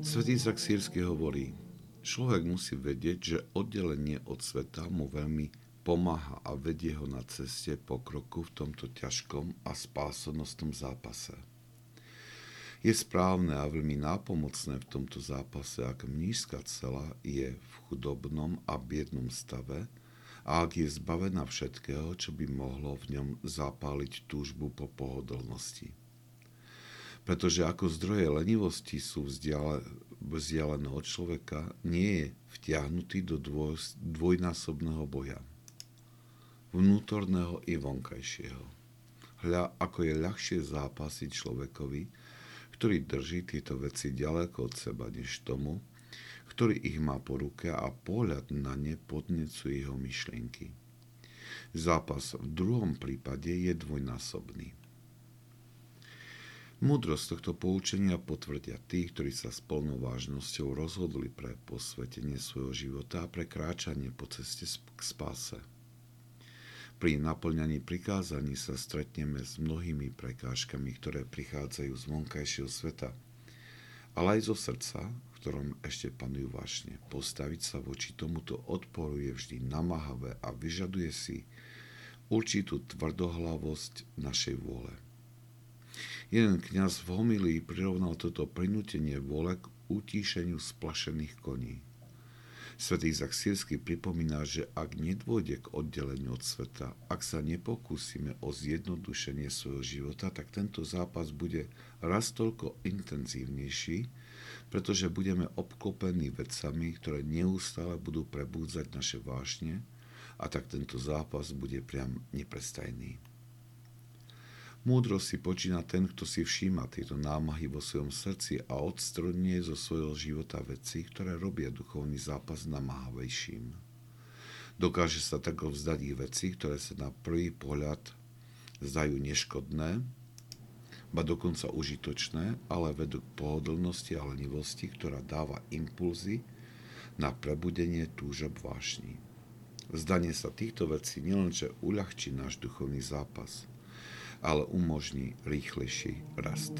Svetý Izak Sírsky hovorí, človek musí vedieť, že oddelenie od sveta mu veľmi pomáha a vedie ho na ceste pokroku v tomto ťažkom a spásonostom zápase. Je správne a veľmi nápomocné v tomto zápase, ak mnížská cela je v chudobnom a biednom stave a ak je zbavená všetkého, čo by mohlo v ňom zapáliť túžbu po pohodlnosti pretože ako zdroje lenivosti sú vzdialené od človeka, nie je vtiahnutý do dvoj, dvojnásobného boja. Vnútorného i vonkajšieho. Hľa, ako je ľahšie zápasiť človekovi, ktorý drží tieto veci ďaleko od seba, než tomu, ktorý ich má po ruke a pohľad na ne podnecuje jeho myšlienky. Zápas v druhom prípade je dvojnásobný. Múdrosť tohto poučenia potvrdia tí, ktorí sa s plnou vážnosťou rozhodli pre posvetenie svojho života a pre kráčanie po ceste k spáse. Pri naplňaní prikázaní sa stretneme s mnohými prekážkami, ktoré prichádzajú z vonkajšieho sveta, ale aj zo srdca, v ktorom ešte panujú vášne. Postaviť sa voči tomuto odporu je vždy namáhavé a vyžaduje si určitú tvrdohlavosť našej vôle. Jeden kňaz v homilii prirovnal toto prinútenie vole k utíšeniu splašených koní. Svetý Izak Sírsky pripomína, že ak nedôjde k oddeleniu od sveta, ak sa nepokúsime o zjednodušenie svojho života, tak tento zápas bude raz toľko intenzívnejší, pretože budeme obklopení vecami, ktoré neustále budú prebúdzať naše vášne a tak tento zápas bude priam neprestajný. Múdro si počína ten, kto si všíma tieto námahy vo svojom srdci a odstrodnie zo svojho života veci, ktoré robia duchovný zápas namáhavejším. Dokáže sa tak vzdať ich veci, ktoré sa na prvý pohľad zdajú neškodné, ba dokonca užitočné, ale vedú k pohodlnosti a lenivosti, ktorá dáva impulzy na prebudenie túžob vášni. Zdanie sa týchto vecí nielenže uľahčí náš duchovný zápas – ale umožní rýchlejší rast.